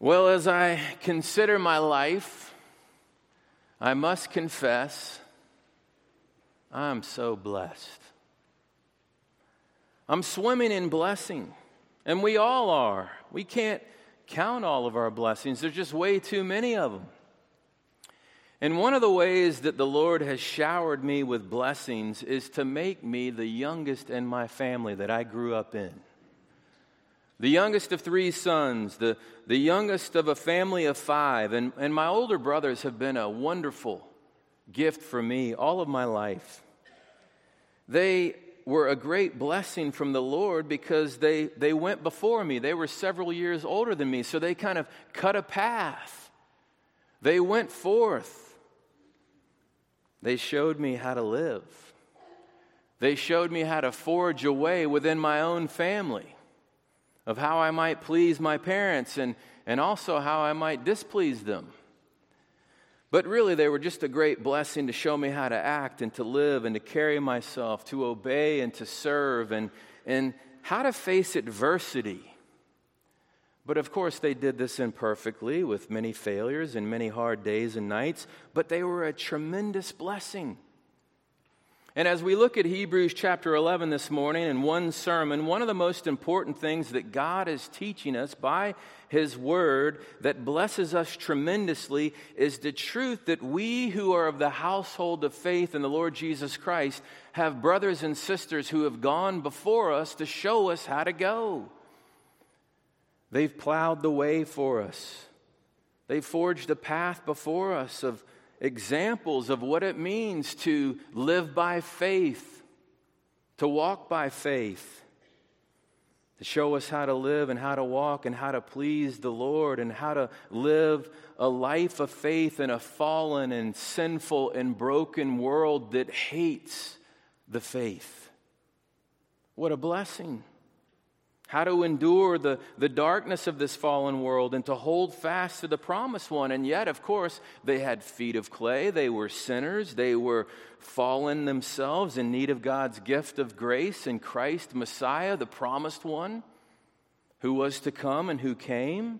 Well, as I consider my life, I must confess I'm so blessed. I'm swimming in blessing, and we all are. We can't count all of our blessings, there's just way too many of them. And one of the ways that the Lord has showered me with blessings is to make me the youngest in my family that I grew up in the youngest of three sons, the, the youngest of a family of five. And, and my older brothers have been a wonderful gift for me all of my life. They were a great blessing from the Lord because they, they went before me. They were several years older than me, so they kind of cut a path. They went forth. They showed me how to live. They showed me how to forge a way within my own family of how I might please my parents and, and also how I might displease them. But really, they were just a great blessing to show me how to act and to live and to carry myself, to obey and to serve, and, and how to face adversity. But of course, they did this imperfectly with many failures and many hard days and nights, but they were a tremendous blessing. And as we look at Hebrews chapter 11 this morning in one sermon, one of the most important things that God is teaching us by His Word that blesses us tremendously is the truth that we who are of the household of faith in the Lord Jesus Christ have brothers and sisters who have gone before us to show us how to go. They've plowed the way for us, they've forged a path before us of examples of what it means to live by faith, to walk by faith, to show us how to live and how to walk and how to please the Lord and how to live a life of faith in a fallen and sinful and broken world that hates the faith. What a blessing how to endure the, the darkness of this fallen world and to hold fast to the promised one. And yet, of course, they had feet of clay. They were sinners. They were fallen themselves in need of God's gift of grace in Christ, Messiah, the promised one, who was to come and who came.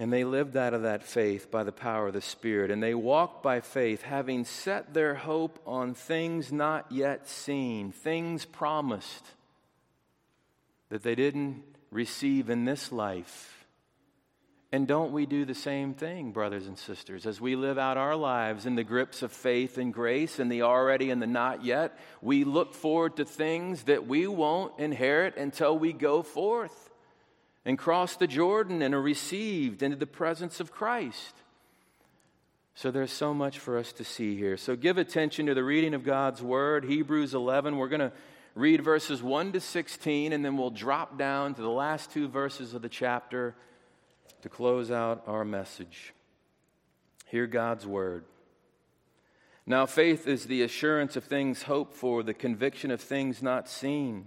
And they lived out of that faith by the power of the Spirit. And they walked by faith, having set their hope on things not yet seen, things promised that they didn't receive in this life. And don't we do the same thing, brothers and sisters, as we live out our lives in the grips of faith and grace and the already and the not yet? We look forward to things that we won't inherit until we go forth and cross the Jordan and are received into the presence of Christ. So there's so much for us to see here. So give attention to the reading of God's word, Hebrews 11. We're going to read verses 1 to 16, and then we'll drop down to the last two verses of the chapter to close out our message. Hear God's word. Now, faith is the assurance of things hoped for, the conviction of things not seen.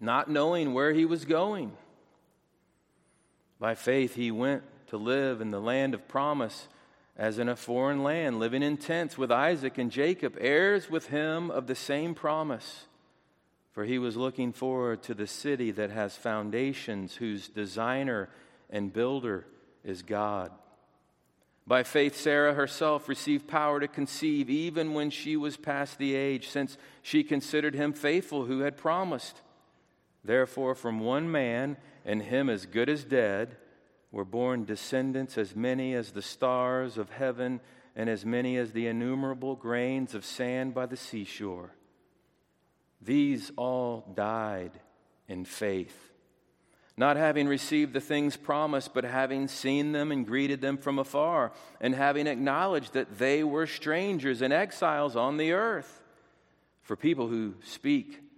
not knowing where he was going. By faith, he went to live in the land of promise as in a foreign land, living in tents with Isaac and Jacob, heirs with him of the same promise. For he was looking forward to the city that has foundations, whose designer and builder is God. By faith, Sarah herself received power to conceive even when she was past the age, since she considered him faithful who had promised. Therefore, from one man, and him as good as dead, were born descendants as many as the stars of heaven and as many as the innumerable grains of sand by the seashore. These all died in faith not having received the things promised, but having seen them and greeted them from afar, and having acknowledged that they were strangers and exiles on the earth. For people who speak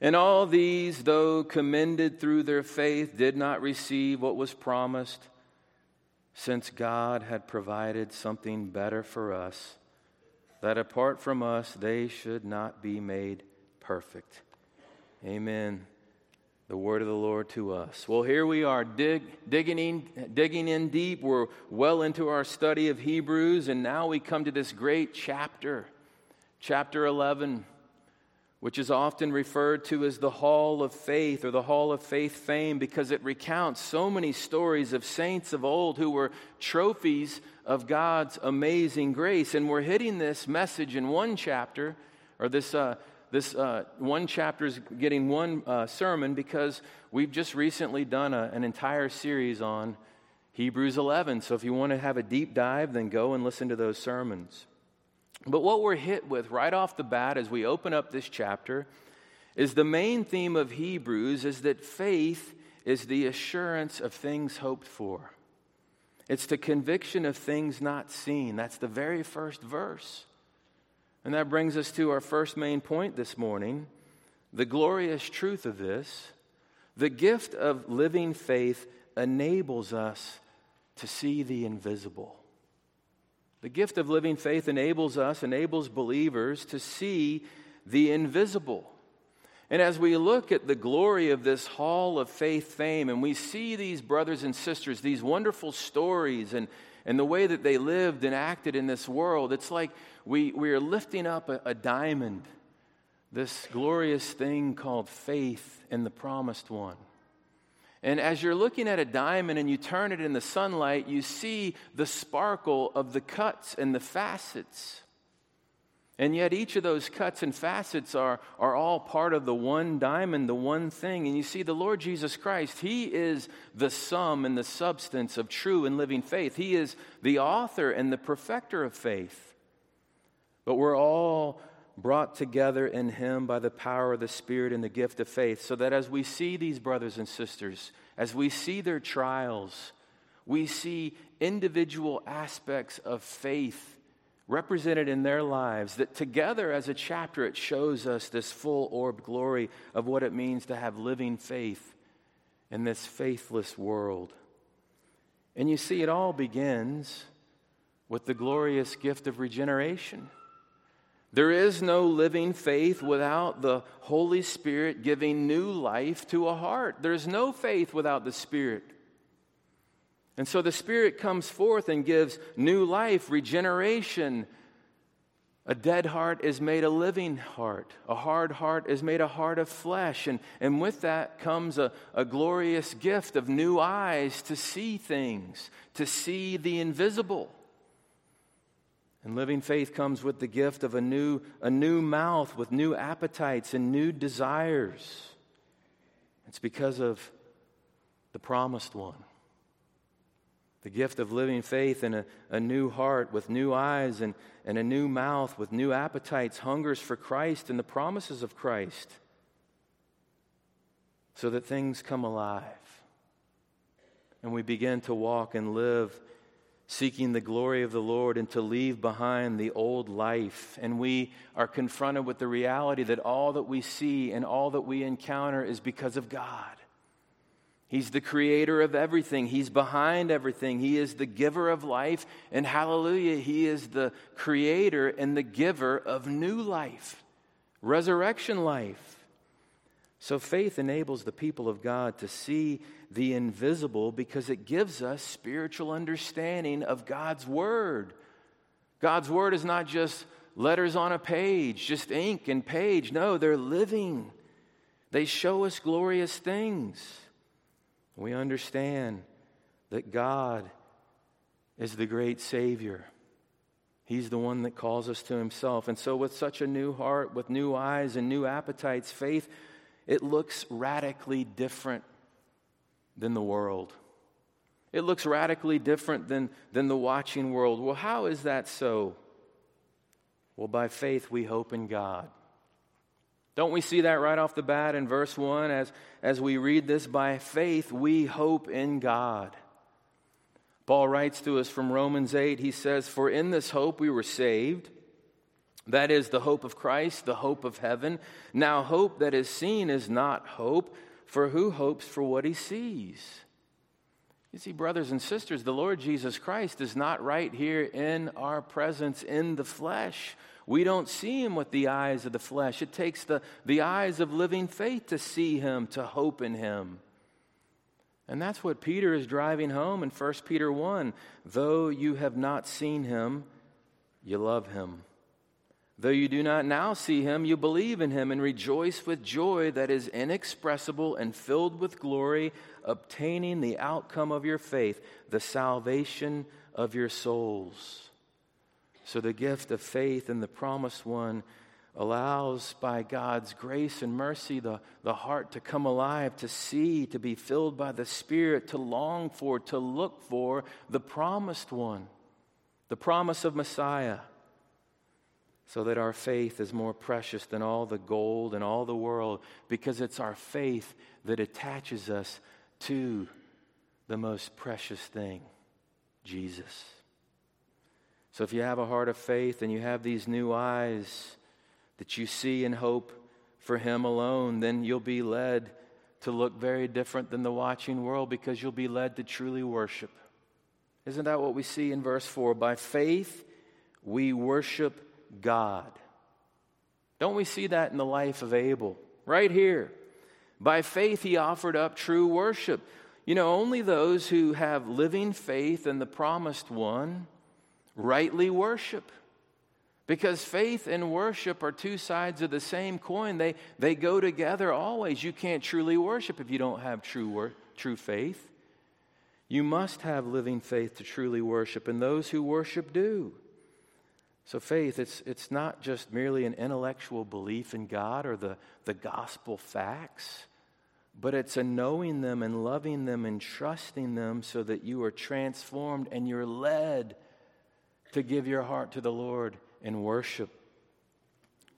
And all these, though commended through their faith, did not receive what was promised, since God had provided something better for us, that apart from us they should not be made perfect. Amen the word of the Lord to us. Well, here we are dig, digging, in, digging in deep. We're well into our study of Hebrews, and now we come to this great chapter, chapter 11, which is often referred to as the Hall of Faith or the Hall of Faith fame because it recounts so many stories of saints of old who were trophies of God's amazing grace. And we're hitting this message in one chapter, or this. Uh, this uh, one chapter is getting one uh, sermon because we've just recently done a, an entire series on Hebrews 11. So if you want to have a deep dive, then go and listen to those sermons. But what we're hit with right off the bat as we open up this chapter is the main theme of Hebrews is that faith is the assurance of things hoped for. It's the conviction of things not seen. That's the very first verse. And that brings us to our first main point this morning the glorious truth of this. The gift of living faith enables us to see the invisible. The gift of living faith enables us, enables believers to see the invisible. And as we look at the glory of this hall of faith fame, and we see these brothers and sisters, these wonderful stories, and, and the way that they lived and acted in this world, it's like we, we are lifting up a, a diamond, this glorious thing called faith in the promised one. And as you're looking at a diamond and you turn it in the sunlight, you see the sparkle of the cuts and the facets. And yet, each of those cuts and facets are, are all part of the one diamond, the one thing. And you see, the Lord Jesus Christ, He is the sum and the substance of true and living faith. He is the author and the perfecter of faith. But we're all brought together in Him by the power of the Spirit and the gift of faith, so that as we see these brothers and sisters, as we see their trials, we see individual aspects of faith represented in their lives, that together as a chapter it shows us this full orbed glory of what it means to have living faith in this faithless world. And you see, it all begins with the glorious gift of regeneration. There is no living faith without the Holy Spirit giving new life to a heart. There's no faith without the Spirit. And so the Spirit comes forth and gives new life, regeneration. A dead heart is made a living heart. A hard heart is made a heart of flesh. And, and with that comes a, a glorious gift of new eyes to see things, to see the invisible. And living faith comes with the gift of a new, a new mouth with new appetites and new desires. It's because of the promised one the gift of living faith and a, a new heart with new eyes and, and a new mouth with new appetites, hungers for Christ and the promises of Christ, so that things come alive and we begin to walk and live seeking the glory of the Lord and to leave behind the old life. And we are confronted with the reality that all that we see and all that we encounter is because of God. He's the creator of everything. He's behind everything. He is the giver of life. And hallelujah, He is the creator and the giver of new life, resurrection life. So faith enables the people of God to see the invisible because it gives us spiritual understanding of God's Word. God's Word is not just letters on a page, just ink and page. No, they're living, they show us glorious things. We understand that God is the great Savior. He's the one that calls us to Himself. And so, with such a new heart, with new eyes and new appetites, faith, it looks radically different than the world. It looks radically different than, than the watching world. Well, how is that so? Well, by faith, we hope in God. Don't we see that right off the bat in verse 1 as, as we read this? By faith, we hope in God. Paul writes to us from Romans 8, he says, For in this hope we were saved. That is the hope of Christ, the hope of heaven. Now, hope that is seen is not hope, for who hopes for what he sees? You see, brothers and sisters, the Lord Jesus Christ is not right here in our presence in the flesh. We don't see him with the eyes of the flesh. It takes the, the eyes of living faith to see him, to hope in him. And that's what Peter is driving home in 1 Peter 1. Though you have not seen him, you love him. Though you do not now see him, you believe in him and rejoice with joy that is inexpressible and filled with glory, obtaining the outcome of your faith, the salvation of your souls. So, the gift of faith in the promised one allows, by God's grace and mercy, the, the heart to come alive, to see, to be filled by the Spirit, to long for, to look for the promised one, the promise of Messiah so that our faith is more precious than all the gold and all the world, because it's our faith that attaches us to the most precious thing, Jesus. So if you have a heart of faith and you have these new eyes that you see and hope for Him alone, then you'll be led to look very different than the watching world because you'll be led to truly worship. Isn't that what we see in verse 4? By faith, we worship God. Don't we see that in the life of Abel? Right here. By faith, he offered up true worship. You know, only those who have living faith in the promised one rightly worship. Because faith and worship are two sides of the same coin. They, they go together always. You can't truly worship if you don't have true, wor- true faith. You must have living faith to truly worship, and those who worship do. So, faith, it's, it's not just merely an intellectual belief in God or the, the gospel facts, but it's a knowing them and loving them and trusting them so that you are transformed and you're led to give your heart to the Lord in worship.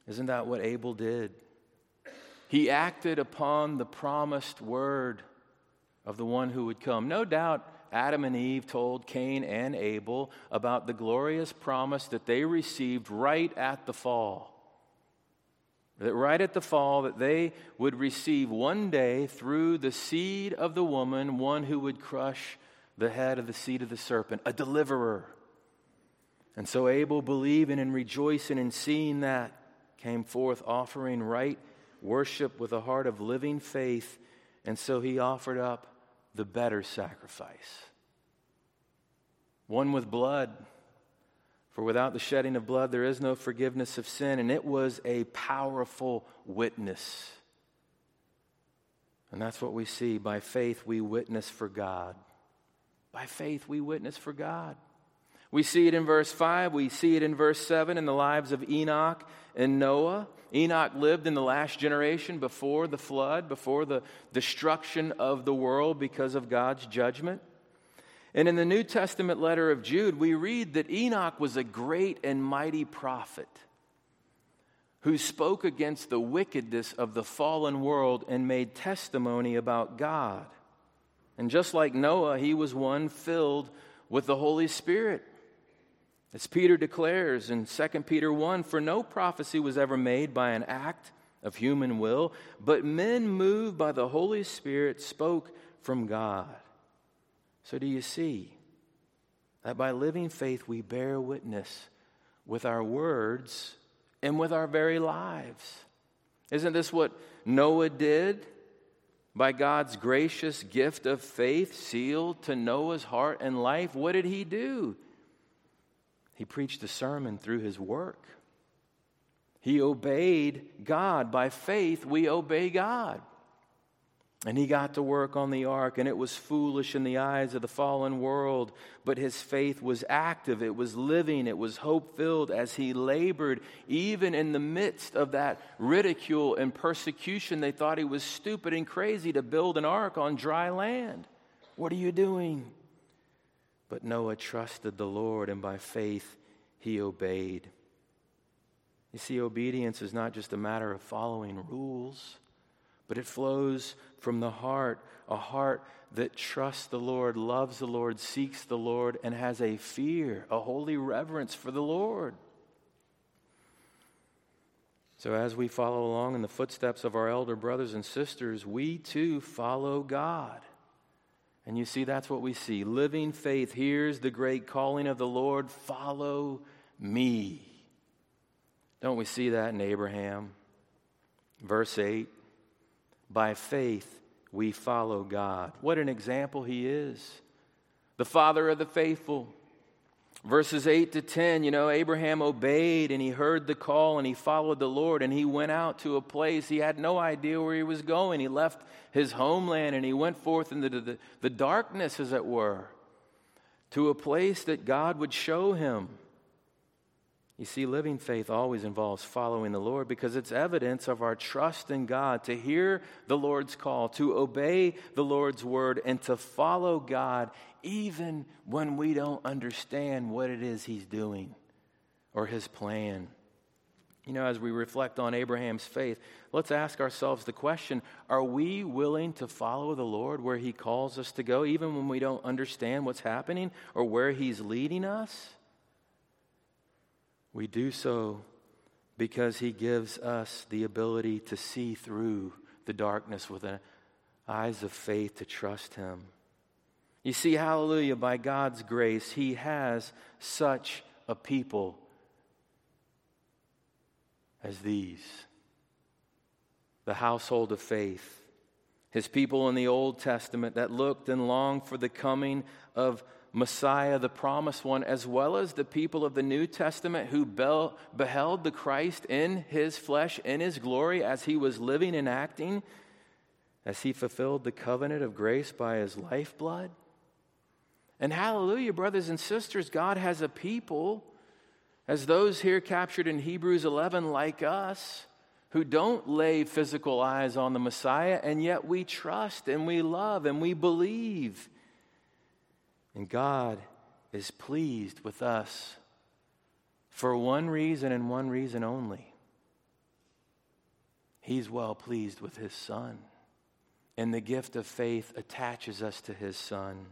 Isn't that what Abel did? He acted upon the promised word of the one who would come. No doubt Adam and Eve told Cain and Abel about the glorious promise that they received right at the fall. That right at the fall, that they would receive one day through the seed of the woman, one who would crush the head of the seed of the serpent, a deliverer. And so Abel, believing and rejoicing in seeing that, came forth offering right worship with a heart of living faith. And so he offered up the better sacrifice. One with blood. For without the shedding of blood, there is no forgiveness of sin. And it was a powerful witness. And that's what we see. By faith, we witness for God. By faith, we witness for God. We see it in verse 5. We see it in verse 7 in the lives of Enoch and Noah. Enoch lived in the last generation before the flood, before the destruction of the world because of God's judgment. And in the New Testament letter of Jude, we read that Enoch was a great and mighty prophet who spoke against the wickedness of the fallen world and made testimony about God. And just like Noah, he was one filled with the Holy Spirit. As Peter declares in 2 Peter 1 For no prophecy was ever made by an act of human will, but men moved by the Holy Spirit spoke from God. So, do you see that by living faith we bear witness with our words and with our very lives? Isn't this what Noah did? By God's gracious gift of faith sealed to Noah's heart and life, what did he do? He preached a sermon through his work. He obeyed God. By faith, we obey God. And he got to work on the ark, and it was foolish in the eyes of the fallen world, but his faith was active, it was living, it was hope filled as he labored, even in the midst of that ridicule and persecution. They thought he was stupid and crazy to build an ark on dry land. What are you doing? But Noah trusted the Lord, and by faith he obeyed. You see, obedience is not just a matter of following rules, but it flows from the heart, a heart that trusts the Lord, loves the Lord, seeks the Lord, and has a fear, a holy reverence for the Lord. So, as we follow along in the footsteps of our elder brothers and sisters, we too follow God. And you see, that's what we see. Living faith. Here's the great calling of the Lord follow me. Don't we see that in Abraham? Verse 8 By faith we follow God. What an example he is. The father of the faithful. Verses 8 to 10, you know, Abraham obeyed and he heard the call and he followed the Lord and he went out to a place. He had no idea where he was going. He left his homeland and he went forth into the, the, the darkness, as it were, to a place that God would show him. You see, living faith always involves following the Lord because it's evidence of our trust in God to hear the Lord's call, to obey the Lord's word, and to follow God even when we don't understand what it is He's doing or His plan. You know, as we reflect on Abraham's faith, let's ask ourselves the question are we willing to follow the Lord where He calls us to go, even when we don't understand what's happening or where He's leading us? We do so because He gives us the ability to see through the darkness with eyes of faith to trust Him. You see, hallelujah, by God's grace, He has such a people as these the household of faith. His people in the Old Testament that looked and longed for the coming of Messiah, the promised one, as well as the people of the New Testament who beheld the Christ in his flesh, in his glory, as he was living and acting, as he fulfilled the covenant of grace by his lifeblood. And hallelujah, brothers and sisters, God has a people, as those here captured in Hebrews 11, like us, who don't lay physical eyes on the Messiah, and yet we trust and we love and we believe and God is pleased with us for one reason and one reason only. He's well pleased with his son. And the gift of faith attaches us to his son.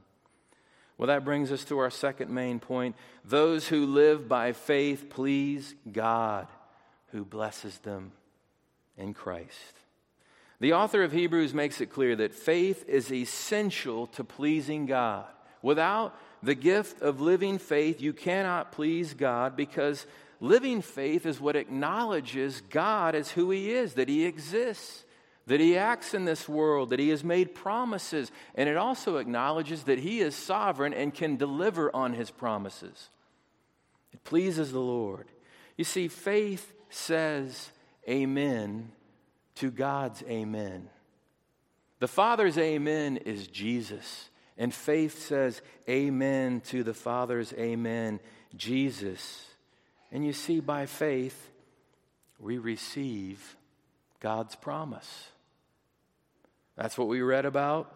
Well, that brings us to our second main point. Those who live by faith please God, who blesses them in Christ. The author of Hebrews makes it clear that faith is essential to pleasing God. Without the gift of living faith, you cannot please God because living faith is what acknowledges God as who He is, that He exists, that He acts in this world, that He has made promises, and it also acknowledges that He is sovereign and can deliver on His promises. It pleases the Lord. You see, faith says amen to God's amen. The Father's amen is Jesus. And faith says, Amen to the Father's Amen, Jesus. And you see, by faith, we receive God's promise. That's what we read about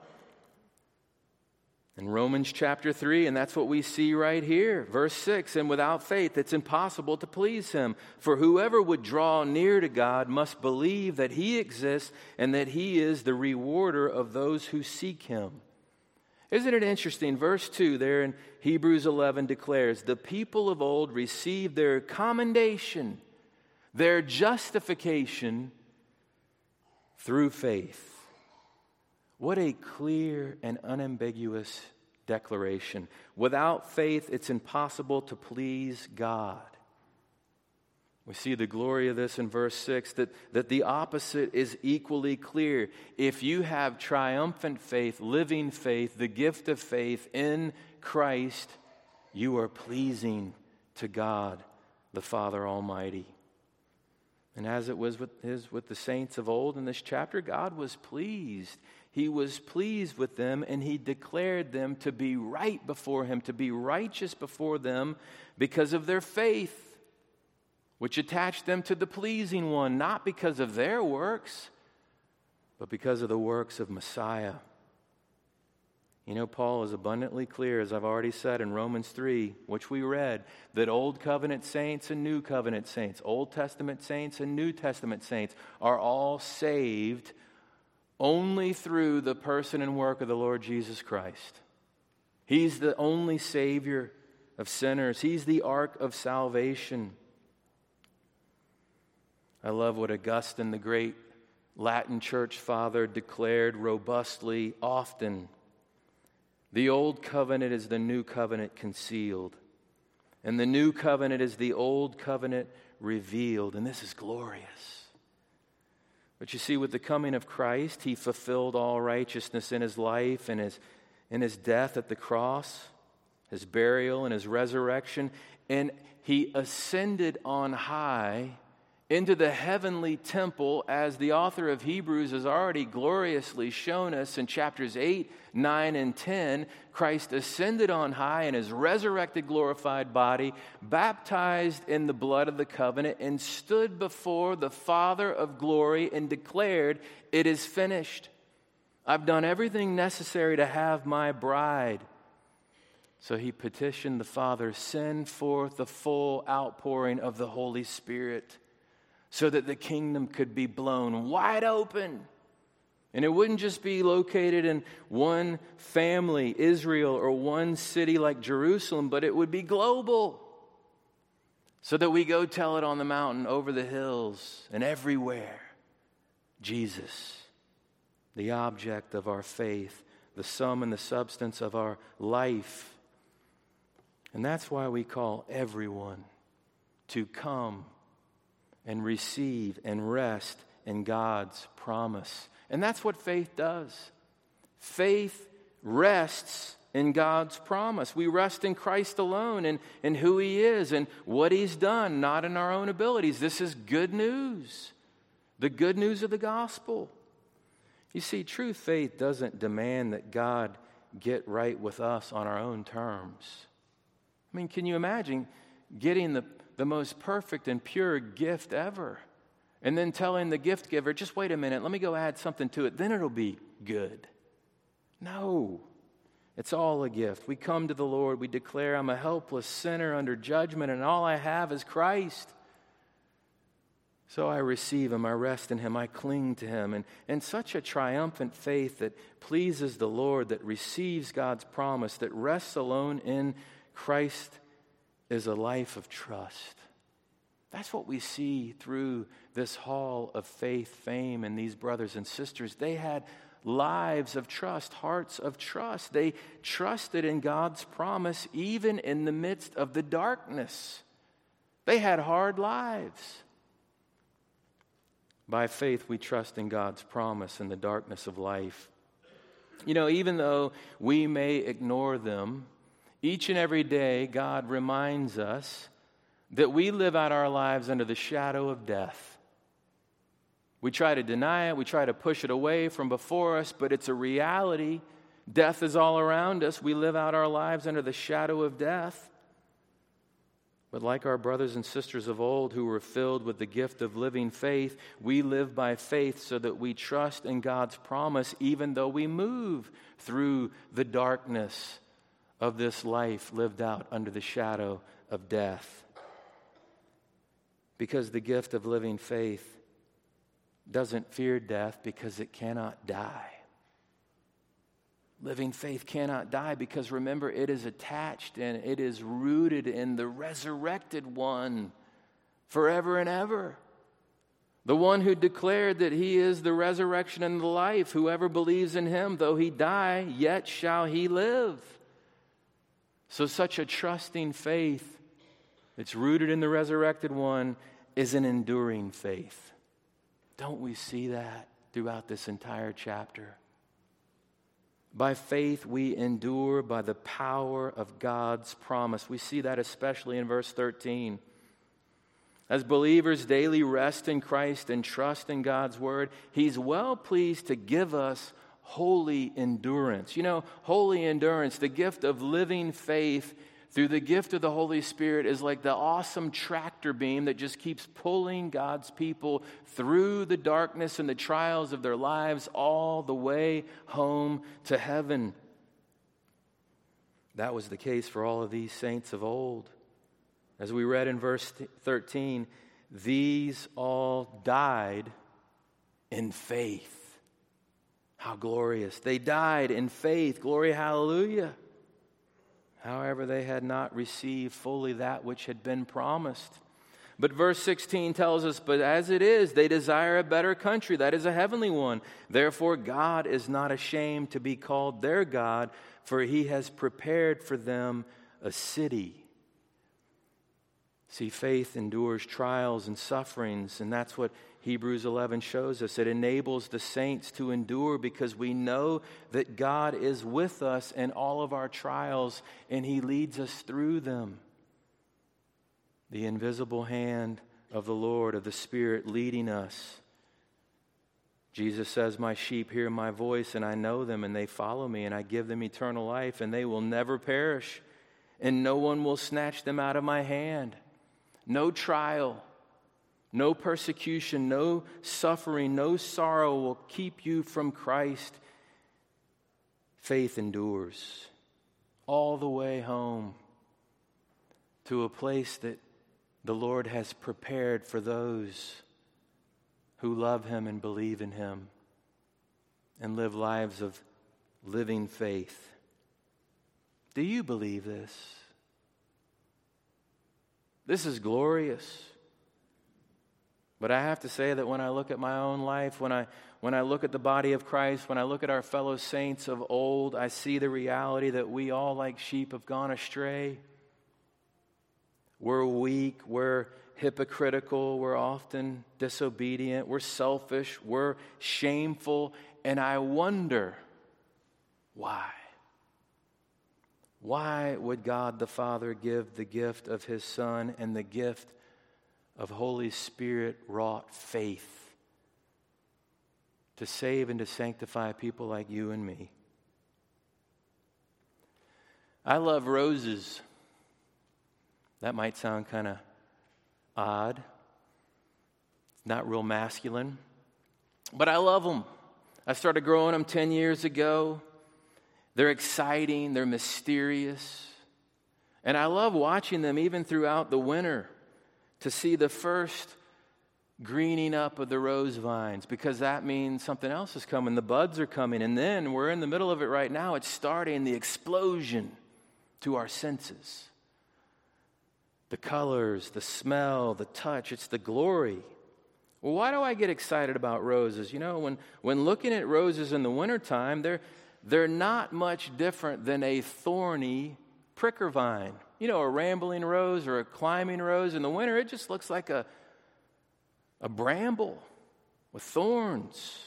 in Romans chapter 3, and that's what we see right here. Verse 6 And without faith, it's impossible to please him. For whoever would draw near to God must believe that he exists and that he is the rewarder of those who seek him. Isn't it interesting? Verse 2 there in Hebrews 11 declares the people of old received their commendation, their justification through faith. What a clear and unambiguous declaration. Without faith, it's impossible to please God. We see the glory of this in verse 6 that, that the opposite is equally clear. If you have triumphant faith, living faith, the gift of faith in Christ, you are pleasing to God, the Father Almighty. And as it was with, his, with the saints of old in this chapter, God was pleased. He was pleased with them and he declared them to be right before him, to be righteous before them because of their faith which attached them to the pleasing one, not because of their works, but because of the works of Messiah. You know, Paul is abundantly clear, as I've already said in Romans 3, which we read, that Old Covenant saints and New Covenant saints, Old Testament saints and New Testament saints, are all saved only through the person and work of the Lord Jesus Christ. He's the only Savior of sinners, He's the ark of salvation. I love what Augustine, the great Latin church father, declared robustly often. The old covenant is the new covenant concealed, and the new covenant is the old covenant revealed, and this is glorious. But you see, with the coming of Christ, he fulfilled all righteousness in his life and his, in his death at the cross, his burial and his resurrection, and he ascended on high into the heavenly temple, as the author of Hebrews has already gloriously shown us in chapters 8, 9, and 10. Christ ascended on high in his resurrected, glorified body, baptized in the blood of the covenant, and stood before the Father of glory and declared, It is finished. I've done everything necessary to have my bride. So he petitioned the Father, send forth the full outpouring of the Holy Spirit so that the kingdom could be blown wide open. And it wouldn't just be located in one family, Israel, or one city like Jerusalem, but it would be global. So that we go tell it on the mountain, over the hills, and everywhere. Jesus, the object of our faith, the sum and the substance of our life. And that's why we call everyone to come and receive and rest in God's promise. And that's what faith does. Faith rests in God's promise. We rest in Christ alone and, and who He is and what He's done, not in our own abilities. This is good news, the good news of the gospel. You see, true faith doesn't demand that God get right with us on our own terms. I mean, can you imagine getting the the most perfect and pure gift ever. And then telling the gift giver, just wait a minute, let me go add something to it, then it'll be good. No, it's all a gift. We come to the Lord, we declare, I'm a helpless sinner under judgment, and all I have is Christ. So I receive him, I rest in him, I cling to him. And, and such a triumphant faith that pleases the Lord, that receives God's promise, that rests alone in Christ is a life of trust. That's what we see through this hall of faith, fame, and these brothers and sisters. They had lives of trust, hearts of trust. They trusted in God's promise even in the midst of the darkness. They had hard lives. By faith, we trust in God's promise in the darkness of life. You know, even though we may ignore them, each and every day, God reminds us that we live out our lives under the shadow of death. We try to deny it, we try to push it away from before us, but it's a reality. Death is all around us. We live out our lives under the shadow of death. But like our brothers and sisters of old who were filled with the gift of living faith, we live by faith so that we trust in God's promise even though we move through the darkness of this life lived out under the shadow of death. Because the gift of living faith doesn't fear death because it cannot die. Living faith cannot die because remember, it is attached and it is rooted in the resurrected one forever and ever. The one who declared that he is the resurrection and the life. Whoever believes in him, though he die, yet shall he live. So, such a trusting faith that's rooted in the resurrected one is an enduring faith. Don't we see that throughout this entire chapter? By faith, we endure by the power of God's promise. We see that especially in verse 13. As believers daily rest in Christ and trust in God's word, He's well pleased to give us holy endurance. You know, holy endurance, the gift of living faith through the gift of the Holy Spirit, is like the awesome tractor beam that just keeps pulling God's people through the darkness and the trials of their lives all the way home to heaven. That was the case for all of these saints of old. As we read in verse 13, these all died in faith. How glorious. They died in faith. Glory, hallelujah. However, they had not received fully that which had been promised. But verse 16 tells us, But as it is, they desire a better country, that is a heavenly one. Therefore, God is not ashamed to be called their God, for he has prepared for them a city. See, faith endures trials and sufferings, and that's what Hebrews 11 shows us. It enables the saints to endure because we know that God is with us in all of our trials and He leads us through them. The invisible hand of the Lord, of the Spirit, leading us. Jesus says, My sheep hear my voice, and I know them, and they follow me, and I give them eternal life, and they will never perish, and no one will snatch them out of my hand no trial, no persecution, no suffering, no sorrow will keep you from Christ. Faith endures all the way home to a place that the Lord has prepared for those who love Him and believe in Him and live lives of living faith. Do you believe this? This is glorious. But I have to say that when I look at my own life, when I, when I look at the body of Christ, when I look at our fellow saints of old, I see the reality that we all, like sheep, have gone astray. We're weak, we're hypocritical, we're often disobedient, we're selfish, we're shameful, and I wonder why. Why would God the Father give the gift of His Son and the gift of Holy Spirit wrought faith to save and to sanctify people like you and me? I love roses. That might sound kind of odd, not real masculine, but I love them. I started growing them 10 years ago. They're exciting, they're mysterious. And I love watching them even throughout the winter to see the first greening up of the rose vines because that means something else is coming. The buds are coming. And then we're in the middle of it right now. It's starting the explosion to our senses the colors, the smell, the touch, it's the glory. Well, why do I get excited about roses? You know, when, when looking at roses in the wintertime, they're, they're not much different than a thorny pricker vine. You know, a rambling rose or a climbing rose. In the winter, it just looks like a, a bramble with thorns.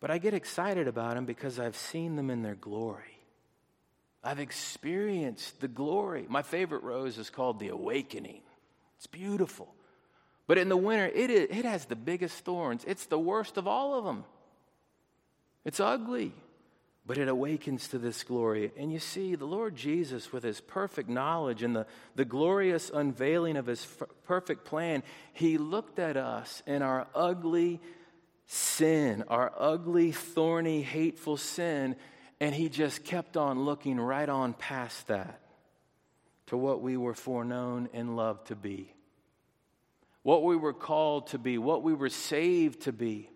But I get excited about them because I've seen them in their glory. I've experienced the glory. My favorite rose is called the Awakening. It's beautiful. But in the winter, it, is, it has the biggest thorns. It's the worst of all of them. It's ugly but it awakens to this glory. And you see, the Lord Jesus, with his perfect knowledge and the, the glorious unveiling of his f- perfect plan, he looked at us in our ugly sin, our ugly, thorny, hateful sin, and he just kept on looking right on past that to what we were foreknown and loved to be, what we were called to be, what we were saved to be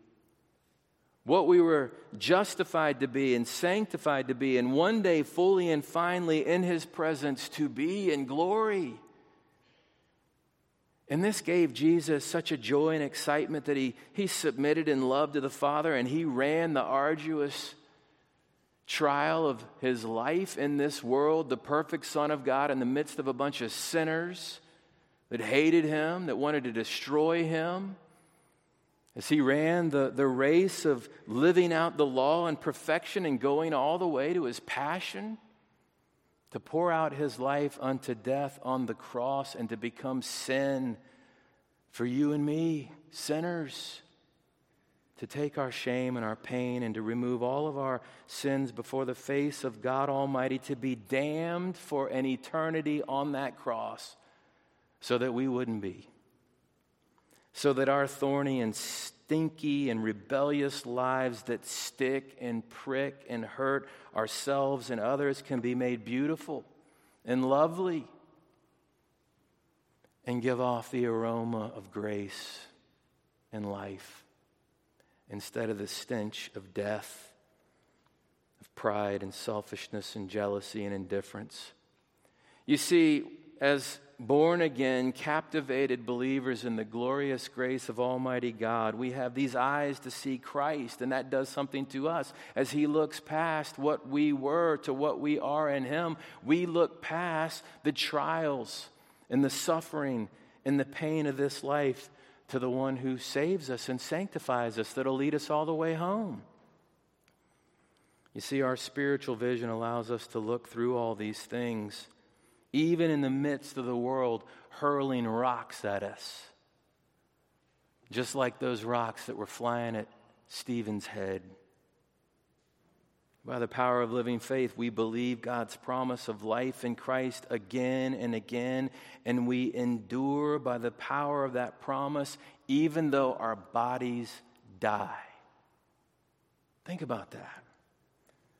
what we were justified to be and sanctified to be, and one day fully and finally in His presence to be in glory. And this gave Jesus such a joy and excitement that he, he submitted in love to the Father and he ran the arduous trial of his life in this world, the perfect Son of God, in the midst of a bunch of sinners that hated him, that wanted to destroy him. As he ran the, the race of living out the law and perfection and going all the way to his passion, to pour out his life unto death on the cross and to become sin for you and me, sinners, to take our shame and our pain and to remove all of our sins before the face of God Almighty, to be damned for an eternity on that cross so that we wouldn't be so that our thorny and stinky and rebellious lives that stick and prick and hurt ourselves and others can be made beautiful and lovely and give off the aroma of grace and life instead of the stench of death, of pride and selfishness and jealousy and indifference. You see, as born again, captivated believers in the glorious grace of Almighty God, we have these eyes to see Christ, and that does something to us. As He looks past what we were to what we are in Him, we look past the trials and the suffering and the pain of this life to the one who saves us and sanctifies us, that'll lead us all the way home. You see, our spiritual vision allows us to look through all these things even in the midst of the world hurling rocks at us. Just like those rocks that were flying at Stephen's head. By the power of living faith, we believe God's promise of life in Christ again and again, and we endure by the power of that promise, even though our bodies die. Think about that.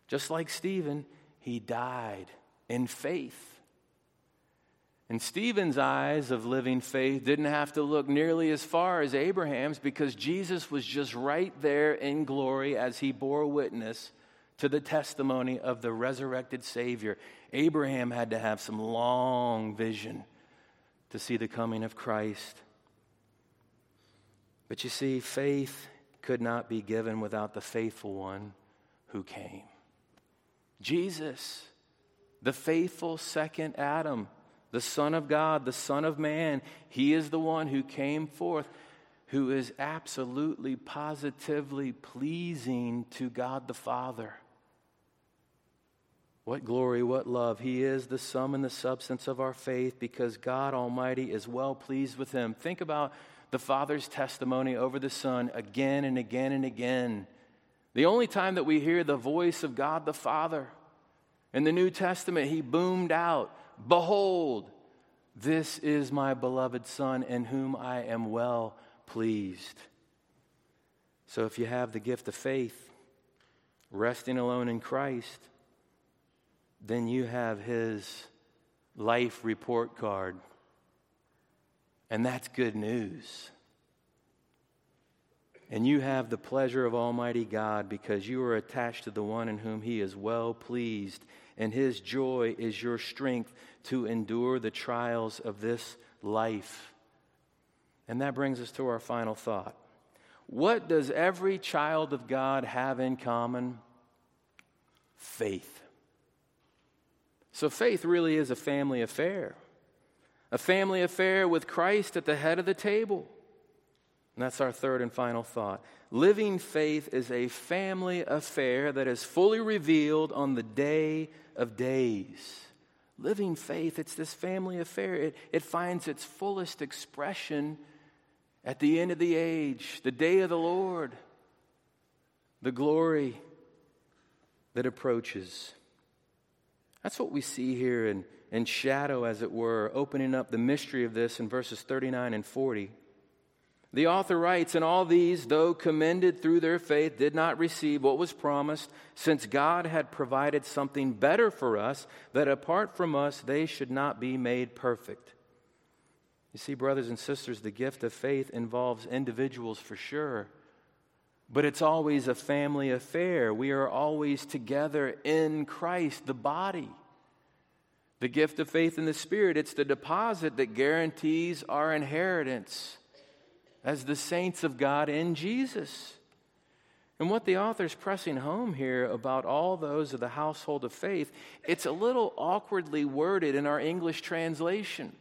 Just like Stephen, he died in faith. And Stephen's eyes of living faith didn't have to look nearly as far as Abraham's because Jesus was just right there in glory as he bore witness to the testimony of the resurrected Savior. Abraham had to have some long vision to see the coming of Christ. But you see, faith could not be given without the faithful one who came. Jesus, the faithful second Adam the Son of God, the Son of Man. He is the one who came forth, who is absolutely, positively pleasing to God the Father. What glory, what love. He is the sum and the substance of our faith because God Almighty is well pleased with him. Think about the Father's testimony over the Son again and again and again. The only time that we hear the voice of God the Father in the New Testament, he boomed out, Behold, this is my beloved Son in whom I am well pleased. So if you have the gift of faith, resting alone in Christ, then you have his life report card. And that's good news. And you have the pleasure of Almighty God because you are attached to the one in whom he is well pleased and his joy is your strength to endure the trials of this life. And that brings us to our final thought. What does every child of God have in common? Faith. So, faith really is a family affair, a family affair with Christ at the head of the table. And that's our third and final thought. Living faith is a family affair that is fully revealed on the day of days. Living faith, it's this family affair. It, it finds its fullest expression at the end of the age, the day of the Lord, the glory that approaches. That's what we see here in, in shadow, as it were, opening up the mystery of this in verses 39 and 40. The author writes, And all these, though commended through their faith, did not receive what was promised, since God had provided something better for us, that apart from us they should not be made perfect. You see, brothers and sisters, the gift of faith involves individuals for sure, But it's always a family affair. We are always together in Christ, the body. The gift of faith in the Spirit, it's the deposit that guarantees our inheritance as the saints of God in Jesus. And what the author's pressing home here about all those of the household of faith, it's a little awkwardly worded in our English translation.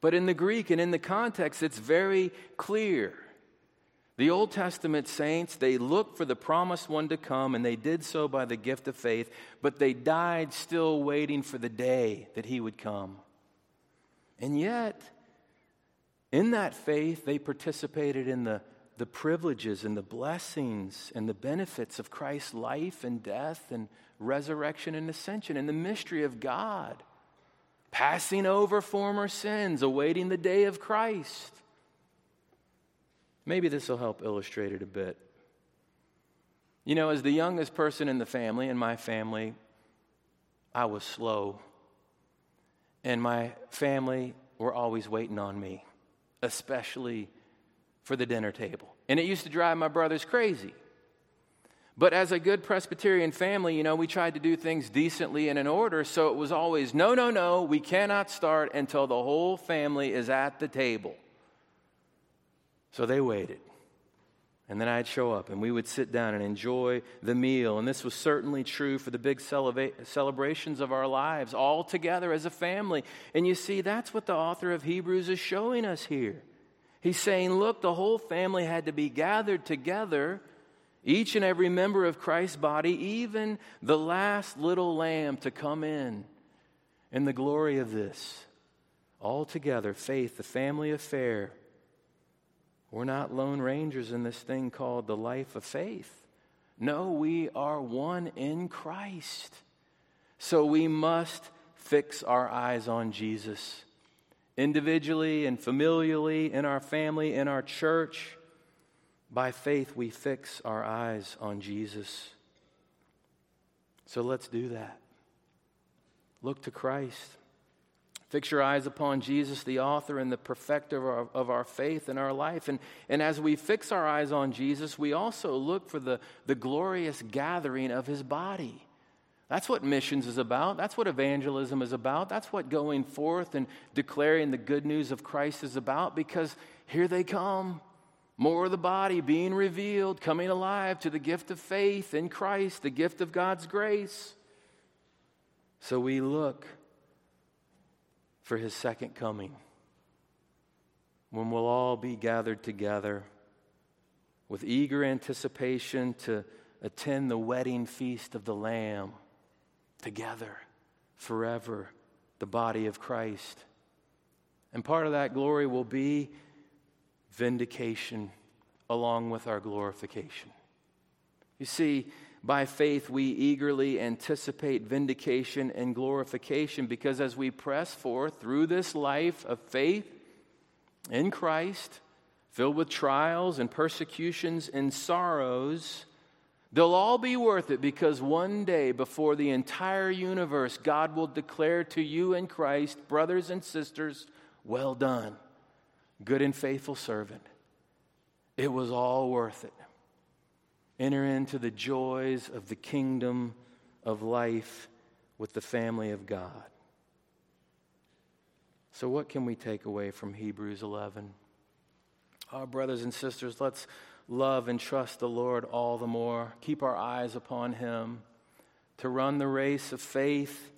But in the Greek and in the context, it's very clear. The Old Testament saints, they looked for the promised one to come, and they did so by the gift of faith, but they died still waiting for the day that he would come. And yet, in that faith, they participated in the, the privileges and the blessings and the benefits of Christ's life and death and resurrection and ascension and the mystery of God, passing over former sins, awaiting the day of Christ. Maybe this will help illustrate it a bit. You know, as the youngest person in the family, in my family, I was slow. And my family were always waiting on me, especially for the dinner table. And it used to drive my brothers crazy. But as a good Presbyterian family, you know, we tried to do things decently and in order, so it was always no, no, no, we cannot start until the whole family is at the table. So they waited. And then I'd show up and we would sit down and enjoy the meal. And this was certainly true for the big celebrations of our lives, all together as a family. And you see, that's what the author of Hebrews is showing us here. He's saying, look, the whole family had to be gathered together, each and every member of Christ's body, even the last little lamb to come in. And the glory of this, all together, faith, the family affair we're not lone rangers in this thing called the life of faith. No, we are one in Christ. So we must fix our eyes on Jesus. Individually and familially, in our family, in our church, by faith, we fix our eyes on Jesus. So let's do that. Look to Christ. Fix your eyes upon Jesus, the author and the perfecter of our, of our, faith and our life. And, and as we fix our eyes on Jesus, we also look for the, the glorious gathering of his body. That's what missions is about. That's what evangelism is about. That's what going forth and declaring the good news of Christ is about because here they come. More of the body being revealed, coming alive to the gift of faith in Christ, the gift of God's grace. So we look for his second coming, when we'll all be gathered together with eager anticipation to attend the wedding feast of the Lamb together forever, the body of Christ. And part of that glory will be vindication along with our glorification. You see, by faith, we eagerly anticipate vindication and glorification because as we press forth through this life of faith in Christ, filled with trials and persecutions and sorrows, they'll all be worth it because one day before the entire universe, God will declare to you in Christ, brothers and sisters, well done, good and faithful servant. It was all worth it enter into the joys of the kingdom of life with the family of God. So, what can we take away from Hebrews 11? Our brothers and sisters, let's love and trust the Lord all the more. Keep our eyes upon Him, to run the race of faith,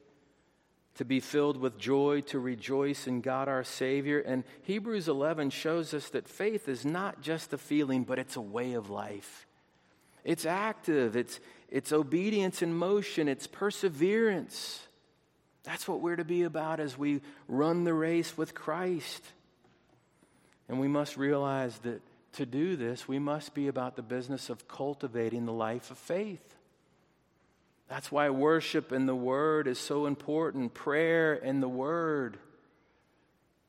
to be filled with joy, to rejoice in God our Savior. And Hebrews 11 shows us that faith is not just a feeling, but it's a way of life. It's active, it's, it's obedience in motion, it's perseverance. That's what we're to be about as we run the race with Christ. And we must realize that to do this, we must be about the business of cultivating the life of faith. That's why worship and the Word is so important, prayer and the Word,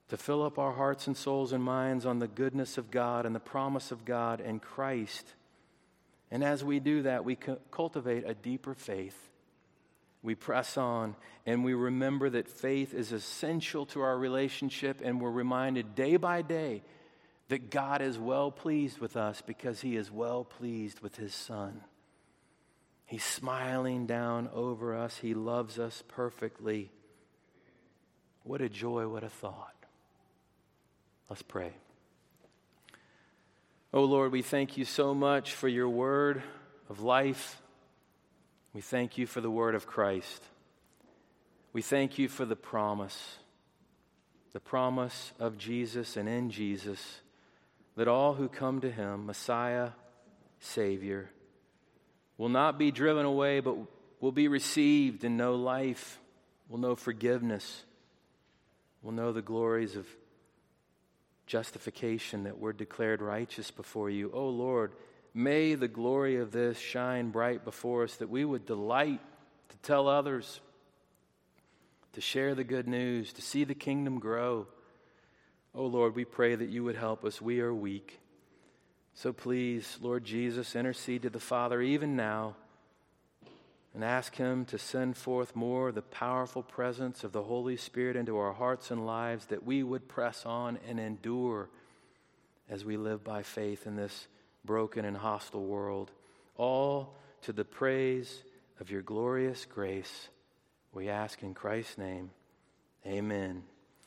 to fill up our hearts and souls and minds on the goodness of God and the promise of God and Christ. And as we do that, we cultivate a deeper faith. We press on and we remember that faith is essential to our relationship, and we're reminded day by day that God is well pleased with us because he is well pleased with his Son. He's smiling down over us, he loves us perfectly. What a joy, what a thought. Let's pray. Oh Lord, we thank you so much for your word of life. We thank you for the word of Christ. We thank you for the promise, the promise of Jesus and in Jesus, that all who come to him, Messiah, Savior, will not be driven away, but will be received and know life, will know forgiveness, will know the glories of justification that we're declared righteous before you. Oh Lord, may the glory of this shine bright before us that we would delight to tell others, to share the good news, to see the kingdom grow. Oh Lord, we pray that you would help us. We are weak. So please, Lord Jesus, intercede to the Father even now and ask Him to send forth more the powerful presence of the Holy Spirit into our hearts and lives that we would press on and endure as we live by faith in this broken and hostile world. All to the praise of your glorious grace, we ask in Christ's name. Amen.